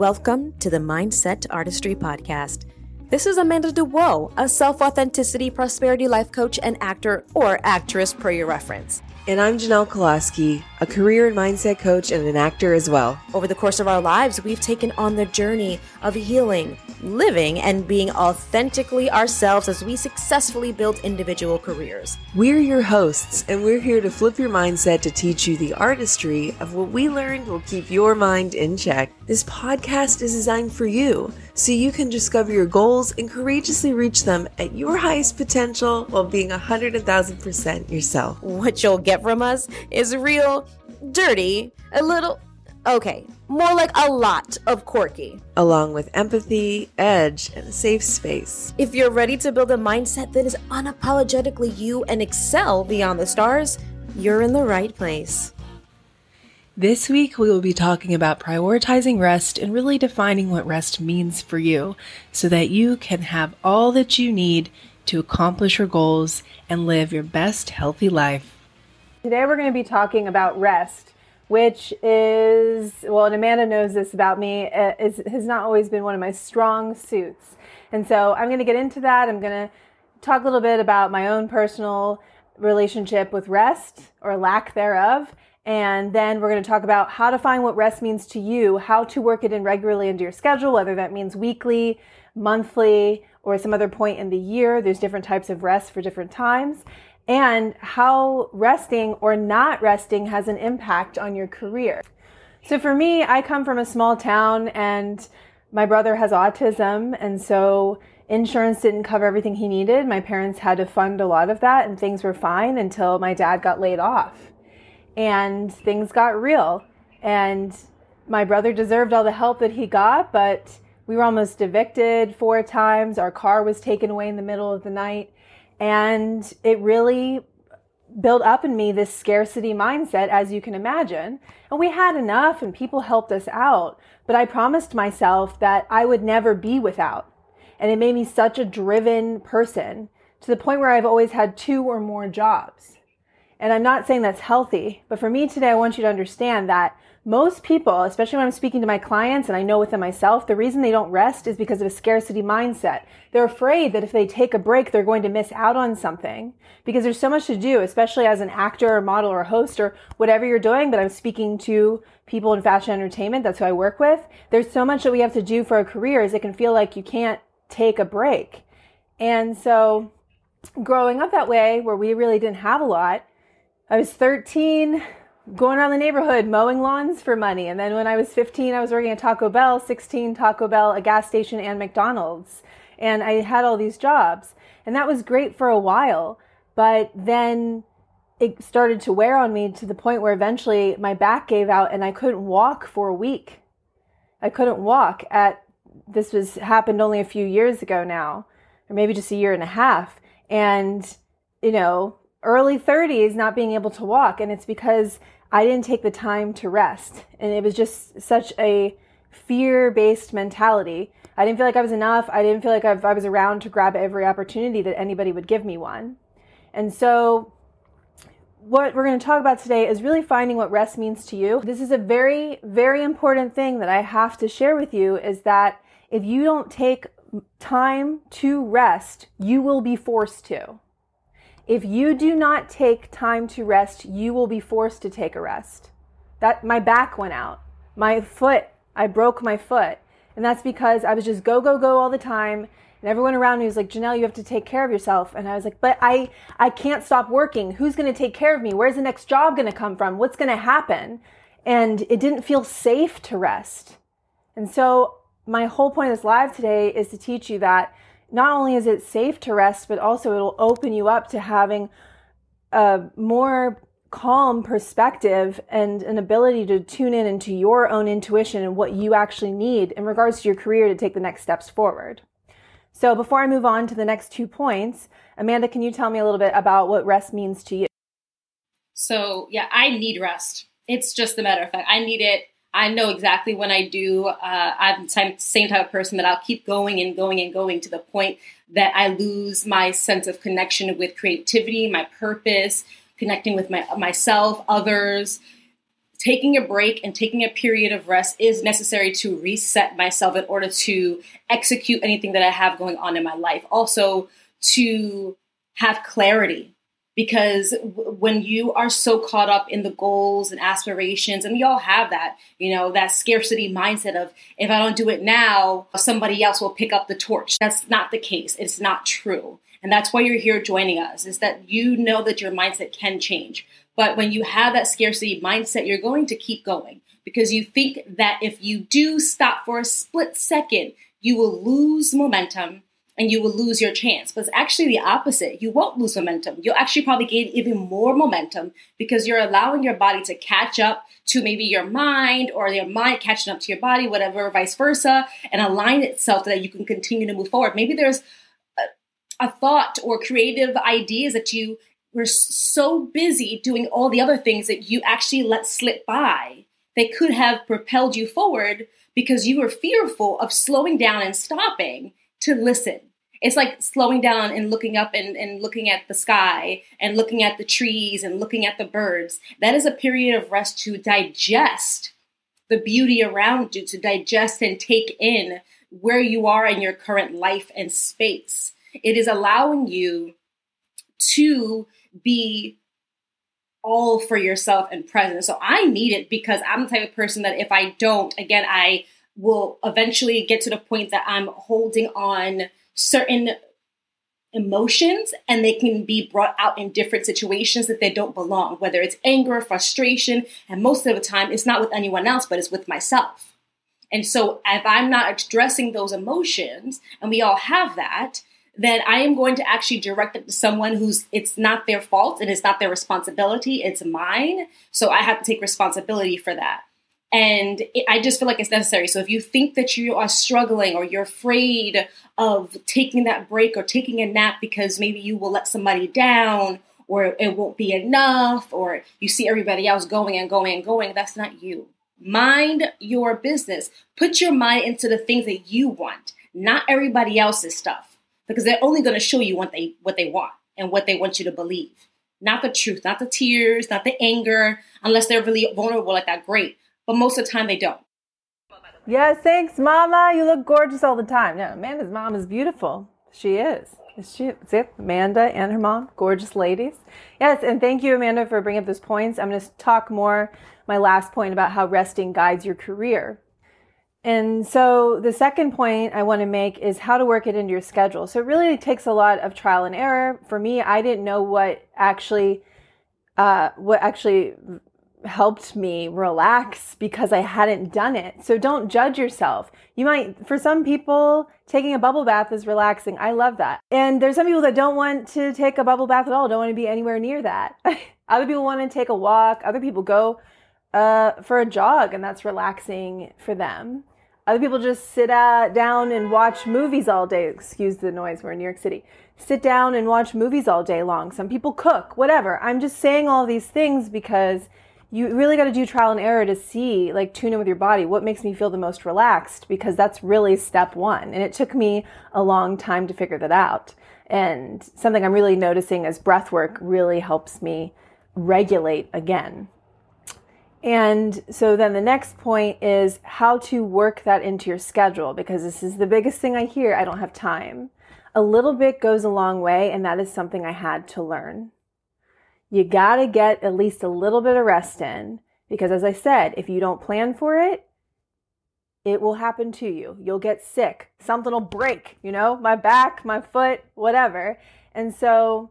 Welcome to the Mindset Artistry Podcast. This is Amanda DeWoe, a self authenticity, prosperity life coach and actor or actress per your reference. And I'm Janelle Kolaski, a career and mindset coach and an actor as well. Over the course of our lives, we've taken on the journey of healing, living, and being authentically ourselves as we successfully build individual careers. We're your hosts, and we're here to flip your mindset to teach you the artistry of what we learned will keep your mind in check. This podcast is designed for you so you can discover your goals and courageously reach them at your highest potential while being 100,000% yourself. What you'll get from us is real, dirty, a little, okay, more like a lot of quirky. Along with empathy, edge, and a safe space. If you're ready to build a mindset that is unapologetically you and excel beyond the stars, you're in the right place. This week, we will be talking about prioritizing rest and really defining what rest means for you so that you can have all that you need to accomplish your goals and live your best healthy life. Today, we're going to be talking about rest, which is, well, and Amanda knows this about me, uh, is, has not always been one of my strong suits. And so I'm going to get into that. I'm going to talk a little bit about my own personal relationship with rest or lack thereof and then we're going to talk about how to find what rest means to you, how to work it in regularly into your schedule, whether that means weekly, monthly, or some other point in the year. There's different types of rest for different times. And how resting or not resting has an impact on your career. So for me, I come from a small town and my brother has autism. And so insurance didn't cover everything he needed. My parents had to fund a lot of that and things were fine until my dad got laid off and things got real. And my brother deserved all the help that he got, but we were almost evicted four times. Our car was taken away in the middle of the night. And it really built up in me this scarcity mindset, as you can imagine. And we had enough and people helped us out. But I promised myself that I would never be without. And it made me such a driven person to the point where I've always had two or more jobs. And I'm not saying that's healthy, but for me today, I want you to understand that most people, especially when I'm speaking to my clients and I know within myself, the reason they don't rest is because of a scarcity mindset. They're afraid that if they take a break, they're going to miss out on something because there's so much to do, especially as an actor or model or host or whatever you're doing. But I'm speaking to people in fashion entertainment. That's who I work with. There's so much that we have to do for our careers. It can feel like you can't take a break. And so growing up that way where we really didn't have a lot, I was 13, going around the neighborhood mowing lawns for money. And then when I was 15, I was working at Taco Bell, 16, Taco Bell, a gas station, and McDonald's. And I had all these jobs. And that was great for a while. But then it started to wear on me to the point where eventually my back gave out and I couldn't walk for a week. I couldn't walk at this was happened only a few years ago now, or maybe just a year and a half. And, you know, early 30s not being able to walk and it's because I didn't take the time to rest and it was just such a fear-based mentality. I didn't feel like I was enough. I didn't feel like I was around to grab every opportunity that anybody would give me one. And so what we're going to talk about today is really finding what rest means to you. This is a very very important thing that I have to share with you is that if you don't take time to rest, you will be forced to. If you do not take time to rest, you will be forced to take a rest. That my back went out. My foot, I broke my foot. And that's because I was just go, go, go all the time. And everyone around me was like, Janelle, you have to take care of yourself. And I was like, but I, I can't stop working. Who's going to take care of me? Where's the next job going to come from? What's going to happen? And it didn't feel safe to rest. And so my whole point of this live today is to teach you that not only is it safe to rest, but also it'll open you up to having a more calm perspective and an ability to tune in into your own intuition and what you actually need in regards to your career to take the next steps forward. So before I move on to the next two points, Amanda, can you tell me a little bit about what rest means to you? So, yeah, I need rest. It's just a matter of fact. I need it I know exactly when I do. Uh, I'm the same type of person that I'll keep going and going and going to the point that I lose my sense of connection with creativity, my purpose, connecting with my myself, others. taking a break and taking a period of rest is necessary to reset myself in order to execute anything that I have going on in my life. Also, to have clarity because when you are so caught up in the goals and aspirations and we all have that you know that scarcity mindset of if i don't do it now somebody else will pick up the torch. That's not the case. It's not true. And that's why you're here joining us is that you know that your mindset can change. But when you have that scarcity mindset you're going to keep going because you think that if you do stop for a split second you will lose momentum and you will lose your chance. But it's actually the opposite. You won't lose momentum. You'll actually probably gain even more momentum because you're allowing your body to catch up to maybe your mind or your mind catching up to your body, whatever, vice versa, and align itself so that you can continue to move forward. Maybe there's a, a thought or creative ideas that you were so busy doing all the other things that you actually let slip by. They could have propelled you forward because you were fearful of slowing down and stopping to listen it's like slowing down and looking up and, and looking at the sky and looking at the trees and looking at the birds. That is a period of rest to digest the beauty around you, to digest and take in where you are in your current life and space. It is allowing you to be all for yourself and present. So I need it because I'm the type of person that if I don't, again, I will eventually get to the point that I'm holding on certain emotions and they can be brought out in different situations that they don't belong, whether it's anger, frustration, and most of the time it's not with anyone else, but it's with myself. And so if I'm not addressing those emotions, and we all have that, then I am going to actually direct it to someone who's it's not their fault and it's not their responsibility, it's mine. So I have to take responsibility for that. And it, I just feel like it's necessary. So if you think that you are struggling or you're afraid of taking that break or taking a nap because maybe you will let somebody down or it won't be enough or you see everybody else going and going and going, that's not you. Mind your business. Put your mind into the things that you want, not everybody else's stuff, because they're only going to show you what they what they want and what they want you to believe. Not the truth, not the tears, not the anger, unless they're really vulnerable like that. Great but most of the time they don't. Yes, thanks, Mama. You look gorgeous all the time. No, Amanda's mom is beautiful. She is. She, see, Amanda and her mom, gorgeous ladies. Yes, and thank you, Amanda, for bringing up those points. I'm going to talk more, my last point, about how resting guides your career. And so the second point I want to make is how to work it into your schedule. So it really takes a lot of trial and error. For me, I didn't know what actually, uh, what actually helped me relax because I hadn't done it. So don't judge yourself. You might, for some people, taking a bubble bath is relaxing. I love that. And there's some people that don't want to take a bubble bath at all, don't want to be anywhere near that. Other people want to take a walk. Other people go uh, for a jog, and that's relaxing for them. Other people just sit uh, down and watch movies all day. Excuse the noise, we're in New York City. Sit down and watch movies all day long. Some people cook, whatever. I'm just saying all these things because you really got to do trial and error to see, like, tune in with your body. What makes me feel the most relaxed? Because that's really step one. And it took me a long time to figure that out. And something I'm really noticing is breath work really helps me regulate again. And so then the next point is how to work that into your schedule because this is the biggest thing I hear. I don't have time. A little bit goes a long way, and that is something I had to learn. You got to get at least a little bit of rest in because, as I said, if you don't plan for it, it will happen to you. You'll get sick. Something will break, you know, my back, my foot, whatever. And so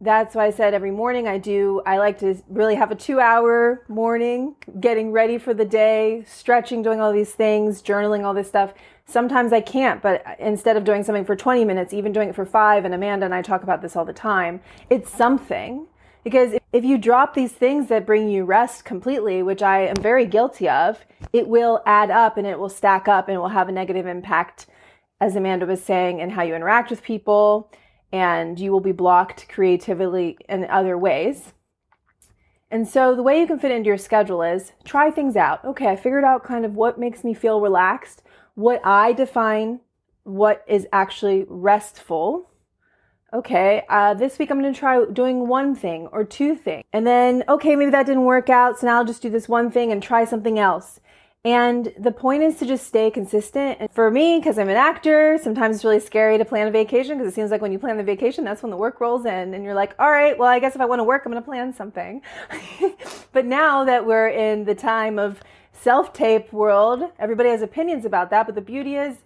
that's why I said every morning I do, I like to really have a two hour morning, getting ready for the day, stretching, doing all these things, journaling, all this stuff. Sometimes I can't, but instead of doing something for 20 minutes, even doing it for five, and Amanda and I talk about this all the time, it's something. Because if you drop these things that bring you rest completely, which I am very guilty of, it will add up and it will stack up and it will have a negative impact, as Amanda was saying, in how you interact with people, and you will be blocked creatively in other ways. And so the way you can fit into your schedule is try things out. Okay, I figured out kind of what makes me feel relaxed, what I define what is actually restful okay, uh, this week I'm going to try doing one thing or two things. And then, okay, maybe that didn't work out. So now I'll just do this one thing and try something else. And the point is to just stay consistent. And for me, because I'm an actor, sometimes it's really scary to plan a vacation because it seems like when you plan the vacation, that's when the work rolls in and you're like, all right, well, I guess if I want to work, I'm going to plan something. but now that we're in the time of self tape world, everybody has opinions about that. But the beauty is,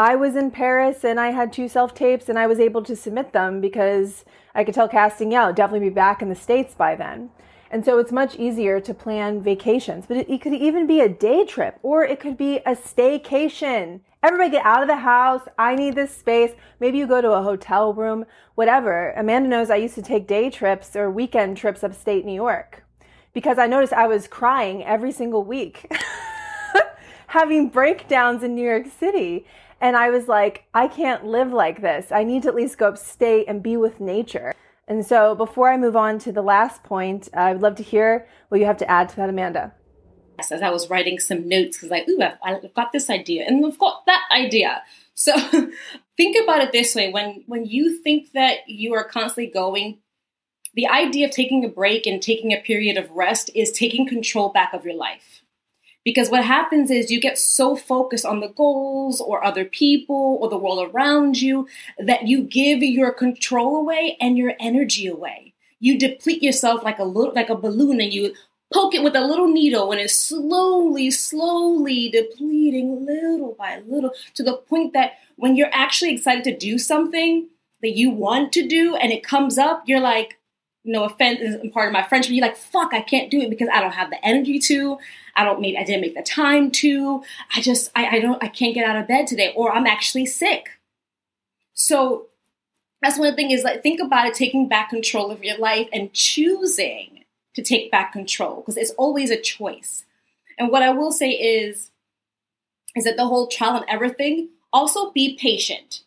I was in Paris and I had two self tapes and I was able to submit them because I could tell casting, yeah, I'll definitely be back in the States by then. And so it's much easier to plan vacations, but it, it, could even be a day trip or it could be a staycation. Everybody get out of the house. I need this space. Maybe you go to a hotel room, whatever. Amanda knows I used to take day trips or weekend trips upstate New York because I noticed I was crying every single week, having breakdowns in New York City. And I was like, I can't live like this. I need to at least go upstate and be with nature. And so before I move on to the last point, I would love to hear what you have to add to that, Amanda. Yes, as I was writing some notes, because like, ooh, I've, got this idea and I've got that idea. So think about it this way: when when you think that you are constantly going, the idea of taking a break and taking a period of rest is taking control back of your life. Because what happens is you get so focused on the goals or other people or the world around you that you give your control away and your energy away. You deplete yourself like a little like a balloon and you poke it with a little needle and it's slowly, slowly depleting little by little to the point that when you're actually excited to do something that you want to do and it comes up, you're like, no offense, is part of my friendship. you're like, fuck, I can't do it because I don't have the energy to. I don't maybe I didn't make the time to. I just I, I don't I can't get out of bed today, or I'm actually sick. So that's one thing is like think about it, taking back control of your life and choosing to take back control because it's always a choice. And what I will say is, is that the whole trial and everything. Also, be patient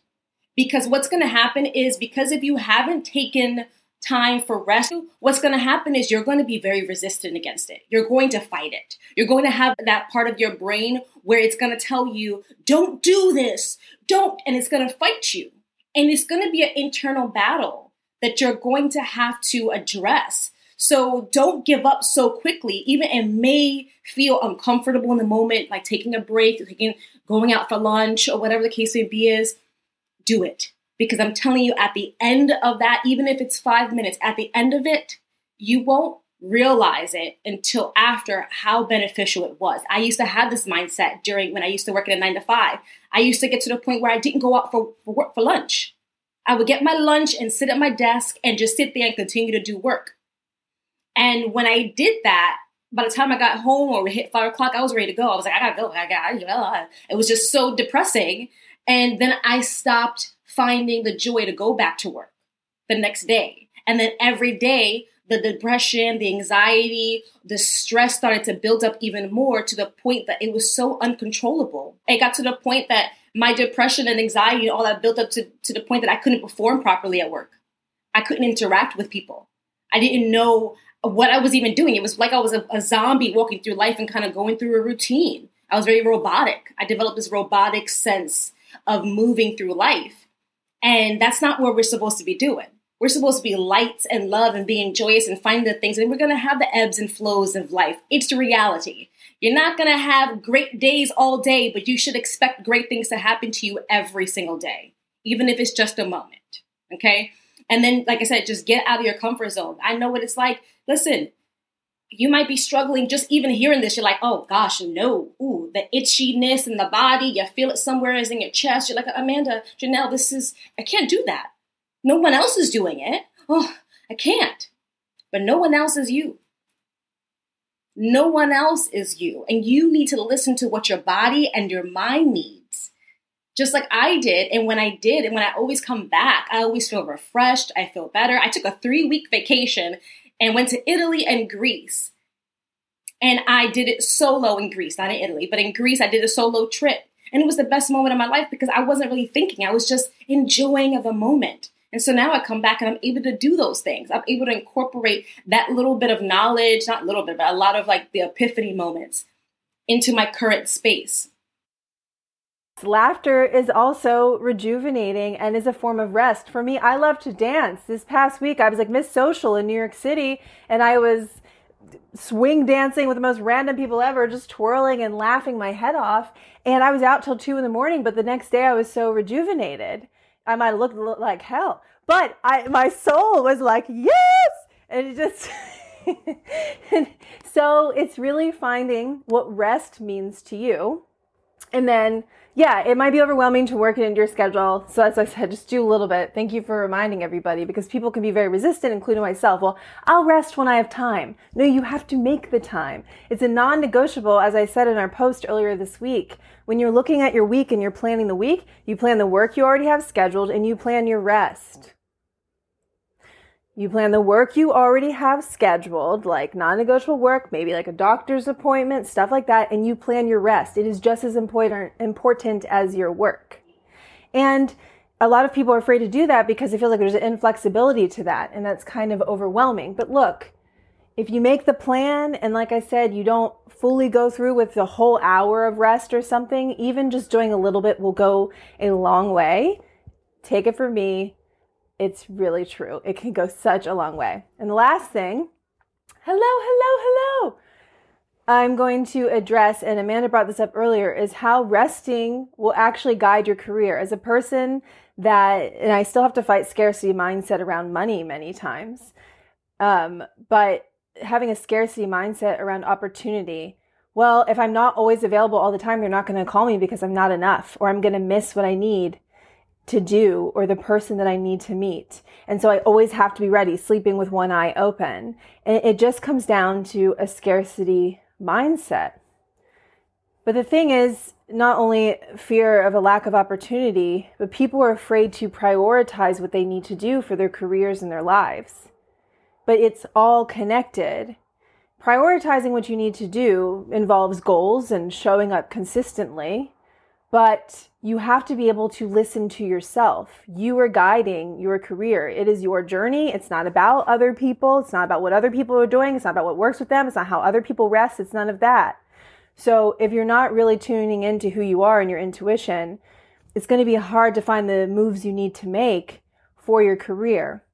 because what's going to happen is because if you haven't taken time for rest, what's going to happen is you're going to be very resistant against it. You're going to fight it. You're going to have that part of your brain where it's going to tell you, don't do this, don't, and it's going to fight you. And it's going to be an internal battle that you're going to have to address. So don't give up so quickly. Even it may feel uncomfortable in the moment, like taking a break, taking going out for lunch, or whatever the case may be is, do it because I'm telling you, at the end of that, even if it's five minutes, at the end of it, you won't realize it until after how beneficial it was. I used to have this mindset during when I used to work at a nine to five. I used to get to the point where I didn't go out for, for work for lunch. I would get my lunch and sit at my desk and just sit there and continue to do work. And when I did that, by the time I got home or hit five o'clock, I was ready to go. I was like, I gotta go. I gotta. It was just so depressing. And then I stopped finding the joy to go back to work the next day. And then every day, the depression, the anxiety, the stress started to build up even more to the point that it was so uncontrollable. It got to the point that my depression and anxiety and all that built up to, to the point that I couldn't perform properly at work. I couldn't interact with people. I didn't know what I was even doing. It was like I was a, a zombie walking through life and kind of going through a routine. I was very robotic. I developed this robotic sense of moving through life. And that's not what we're supposed to be doing. We're supposed to be light and love and being joyous and finding the things. And we're going to have the ebbs and flows of life. It's the reality. You're not going to have great days all day, but you should expect great things to happen to you every single day, even if it's just a moment. Okay. And then, like I said, just get out of your comfort zone. I know what it's like. Listen, you might be struggling just even hearing this. You're like, oh gosh, no. Ooh, the itchiness in the body. You feel it somewhere is in your chest. You're like, Amanda, Janelle, this is, I can't do that. No one else is doing it. Oh, I can't. But no one else is you. No one else is you. And you need to listen to what your body and your mind needs. Just like I did. And when I did, and when I always come back, I always feel refreshed. I feel better. I took a three week vacation and went to Italy and Greece. And I did it solo in Greece, not in Italy, but in Greece, I did a solo trip. And it was the best moment of my life because I wasn't really thinking. I was just enjoying the moment. And so now I come back and I'm able to do those things. I'm able to incorporate that little bit of knowledge, not little bit, but a lot of like the epiphany moments into my current space. Laughter is also rejuvenating and is a form of rest. For me, I love to dance. This past week, I was like Miss Social in New York City, and I was swing dancing with the most random people ever, just twirling and laughing my head off. And I was out till two in the morning, but the next day I was so rejuvenated. I might looked like hell, but I, my soul was like, yes! And it just, so it's really finding what rest means to you. And then yeah, it might be overwhelming to work it into your schedule. So as I said, just do a little bit. Thank you for reminding everybody because people can be very resistant, including myself. Well, I'll rest when I have time. No, you have to make the time. It's a non-negotiable, as I said in our post earlier this week. When you're looking at your week and you're planning the week, you plan the work you already have scheduled and you plan your rest. You plan the work you already have scheduled, like non negotiable work, maybe like a doctor's appointment, stuff like that, and you plan your rest. It is just as important, important as your work. And a lot of people are afraid to do that because they feel like there's an inflexibility to that, and that's kind of overwhelming. But look, if you make the plan, and like I said, you don't fully go through with the whole hour of rest or something, even just doing a little bit will go a long way. Take it from me it's really true. It can go such a long way. And the last thing, hello, hello, hello. I'm going to address, and Amanda brought this up earlier, is how resting will actually guide your career. As a person that, and I still have to fight scarcity mindset around money many times, um, but having a scarcity mindset around opportunity. Well, if I'm not always available all the time, you're not going to call me because I'm not enough, or I'm going to miss what I need to do or the person that I need to meet. And so I always have to be ready, sleeping with one eye open. And it just comes down to a scarcity mindset. But the thing is, not only fear of a lack of opportunity, but people are afraid to prioritize what they need to do for their careers and their lives. But it's all connected. Prioritizing what you need to do involves goals and showing up consistently but you have to be able to listen to yourself. You are guiding your career. It is your journey. It's not about other people. It's not about what other people are doing. It's not about what works with them. It's not how other people rest. It's none of that. So if you're not really tuning into who you are and your intuition, it's going to be hard to find the moves you need to make for your career.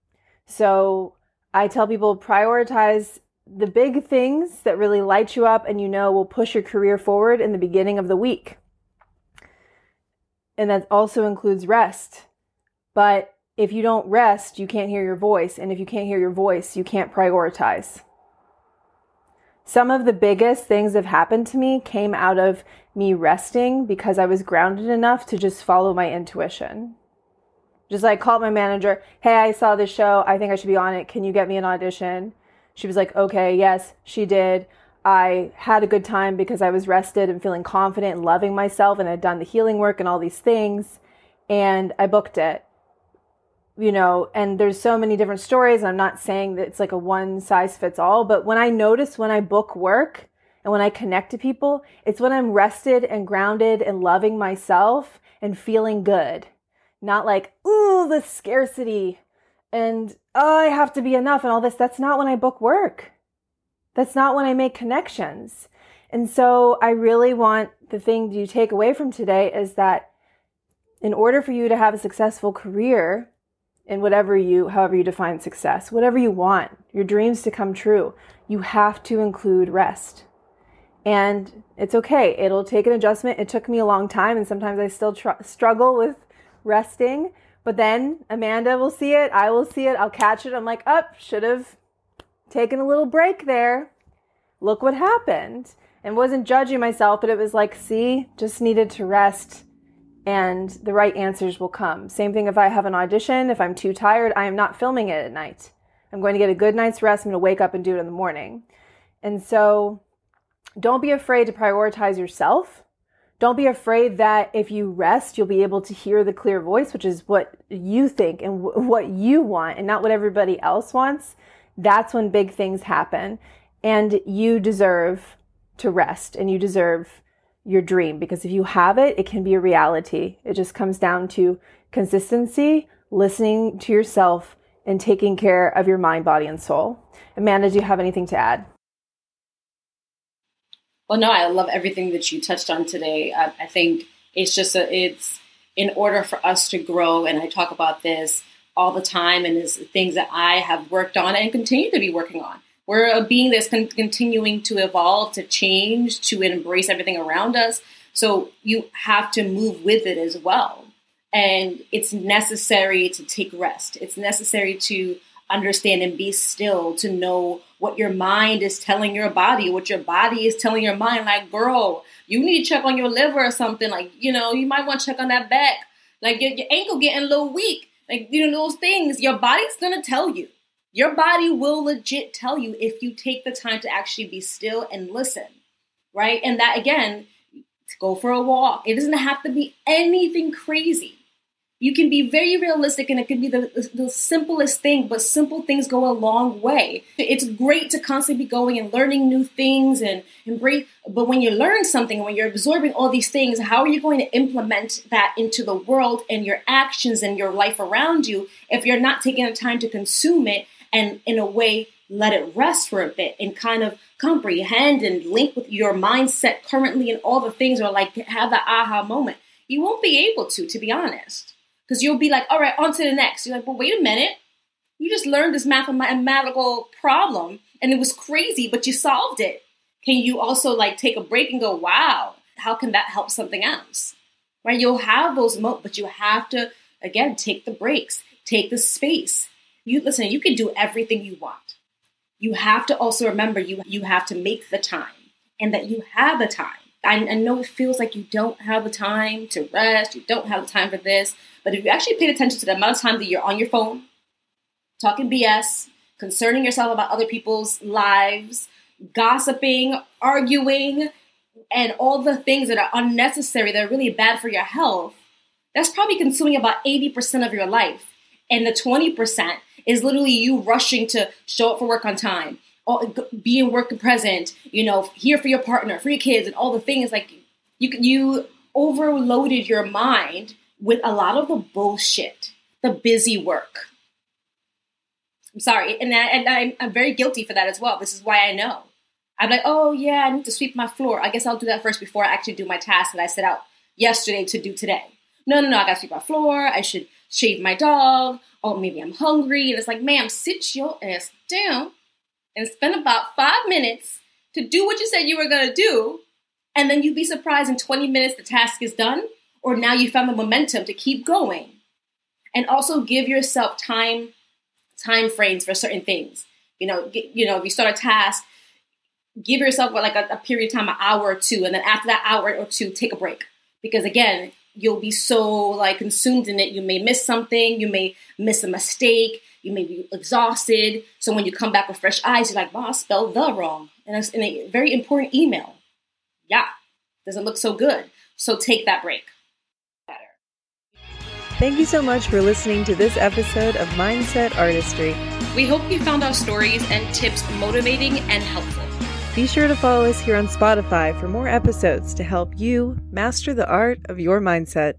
So I tell people prioritize the big things that really light you up and you know will push your career forward in the beginning of the week and that also includes rest. But if you don't rest, you can't hear your voice. And if you can't hear your voice, you can't prioritize. Some of the biggest things that have happened to me came out of me resting because I was grounded enough to just follow my intuition. Just like called my manager, hey, I saw this show. I think I should be on it. Can you get me an audition? She was like, okay, yes, she did. I had a good time because I was rested and feeling confident and loving myself and had done the healing work and all these things. And I booked it, you know, and there's so many different stories. I'm not saying that it's like a one size fits all, but when I notice when I book work and when I connect to people, it's when I'm rested and grounded and loving myself and feeling good. Not like, ooh, the scarcity and oh, I have to be enough and all this. That's not when I book work. That's not when I make connections. And so I really want the thing you take away from today is that in order for you to have a successful career in whatever you, however you define success, whatever you want, your dreams to come true, you have to include rest. And it's okay. It'll take an adjustment. It took me a long time, and sometimes I still tr- struggle with resting. But then Amanda will see it. I will see it. I'll catch it. I'm like, up, oh, should have taking a little break there. Look what happened. And wasn't judging myself, but it was like, see, just needed to rest and the right answers will come. Same thing if I have an audition, if I'm too tired, I am not filming it at night. I'm going to get a good night's rest. I'm going to wake up and do it in the morning. And so don't be afraid to prioritize yourself. Don't be afraid that if you rest, you'll be able to hear the clear voice, which is what you think and w- what you want and not what everybody else wants that's when big things happen. And you deserve to rest and you deserve your dream because if you have it, it can be a reality. It just comes down to consistency, listening to yourself, and taking care of your mind, body, and soul. Amanda, do you have anything to add? Well, no, I love everything that you touched on today. I, I think It's just a, it's in order for us to grow, and I talk about this all the time, and is things that I have worked on and continue to be working on. We're a being that's con- continuing to evolve, to change, to embrace everything around us. So you have to move with it as well. And it's necessary to take rest. It's necessary to understand and be still, to know what your mind is telling your body, what your body is telling your mind. Like, girl, you need to check on your liver or something. Like, you know, you might want to check on that back. Like your, your ankle getting a little weak. Like, you know, those things, your body's gonna tell you. Your body will legit tell you if you take the time to actually be still and listen. Right? And that again, go for a walk. It doesn't have to be anything crazy you can be very realistic and it can be the, the, simplest thing, but simple things go a long way. It's great to constantly be going and learning new things and embrace, but when you learn something, when you're absorbing all these things, how are you going to implement that into the world and your actions and your life around you if you're not taking the time to consume it and in a way let it rest for a bit and kind of comprehend and link with your mindset currently and all the things or like have the aha moment? You won't be able to, to be honest because you'll be like, all right, on to the next. You're like, well, wait a minute. You just learned this mathematical problem and it was crazy, but you solved it. Can you also like take a break and go, wow, how can that help something else? Right? You'll have those moments, but you have to, again, take the breaks, take the space. You listen, you can do everything you want. You have to also remember you you have to make the time and that you have the time. I, I know it feels like you don't have the time to rest, you don't have the time for this, but if you actually paid attention to the amount of time that you're on your phone, talking BS, concerning yourself about other people's lives, gossiping, arguing, and all the things that are unnecessary that are really bad for your health, that's probably consuming about 80% of your life. And the 20% is literally you rushing to show up for work on time, or being work present, you know, here for your partner, for your kids, and all the things. Like you, you overloaded your mind with a lot of the bullshit, the busy work. I'm sorry, and, I, and I'm, I'm very guilty for that as well. This is why I know. I'm like, oh yeah, I need to sweep my floor. I guess I'll do that first before I actually do my task that I set out yesterday to do today. No, no, no, I gotta sweep my floor. I should shave my dog. Oh, maybe I'm hungry. And it's like, ma'am, sit your ass down and spend about five minutes to do what you said you were gonna do. And then you'd be surprised in 20 minutes the task is done or now you found the momentum to keep going. And also give yourself time time frames for certain things. You know, get, you know, if you start a task, give yourself like a, a period of time, an hour or two, and then after that hour or two, take a break. Because again, you'll be so like consumed in it, you may miss something, you may miss a mistake, you may be exhausted. So when you come back with fresh eyes, you're like, "Wow, I spelled the wrong," and it's in a very important email. Yeah, doesn't look so good. So take that break. Thank you so much for listening to this episode of Mindset Artistry. We hope you found our stories and tips motivating and helpful. Be sure to follow us here on Spotify for more episodes to help you master the art of your mindset.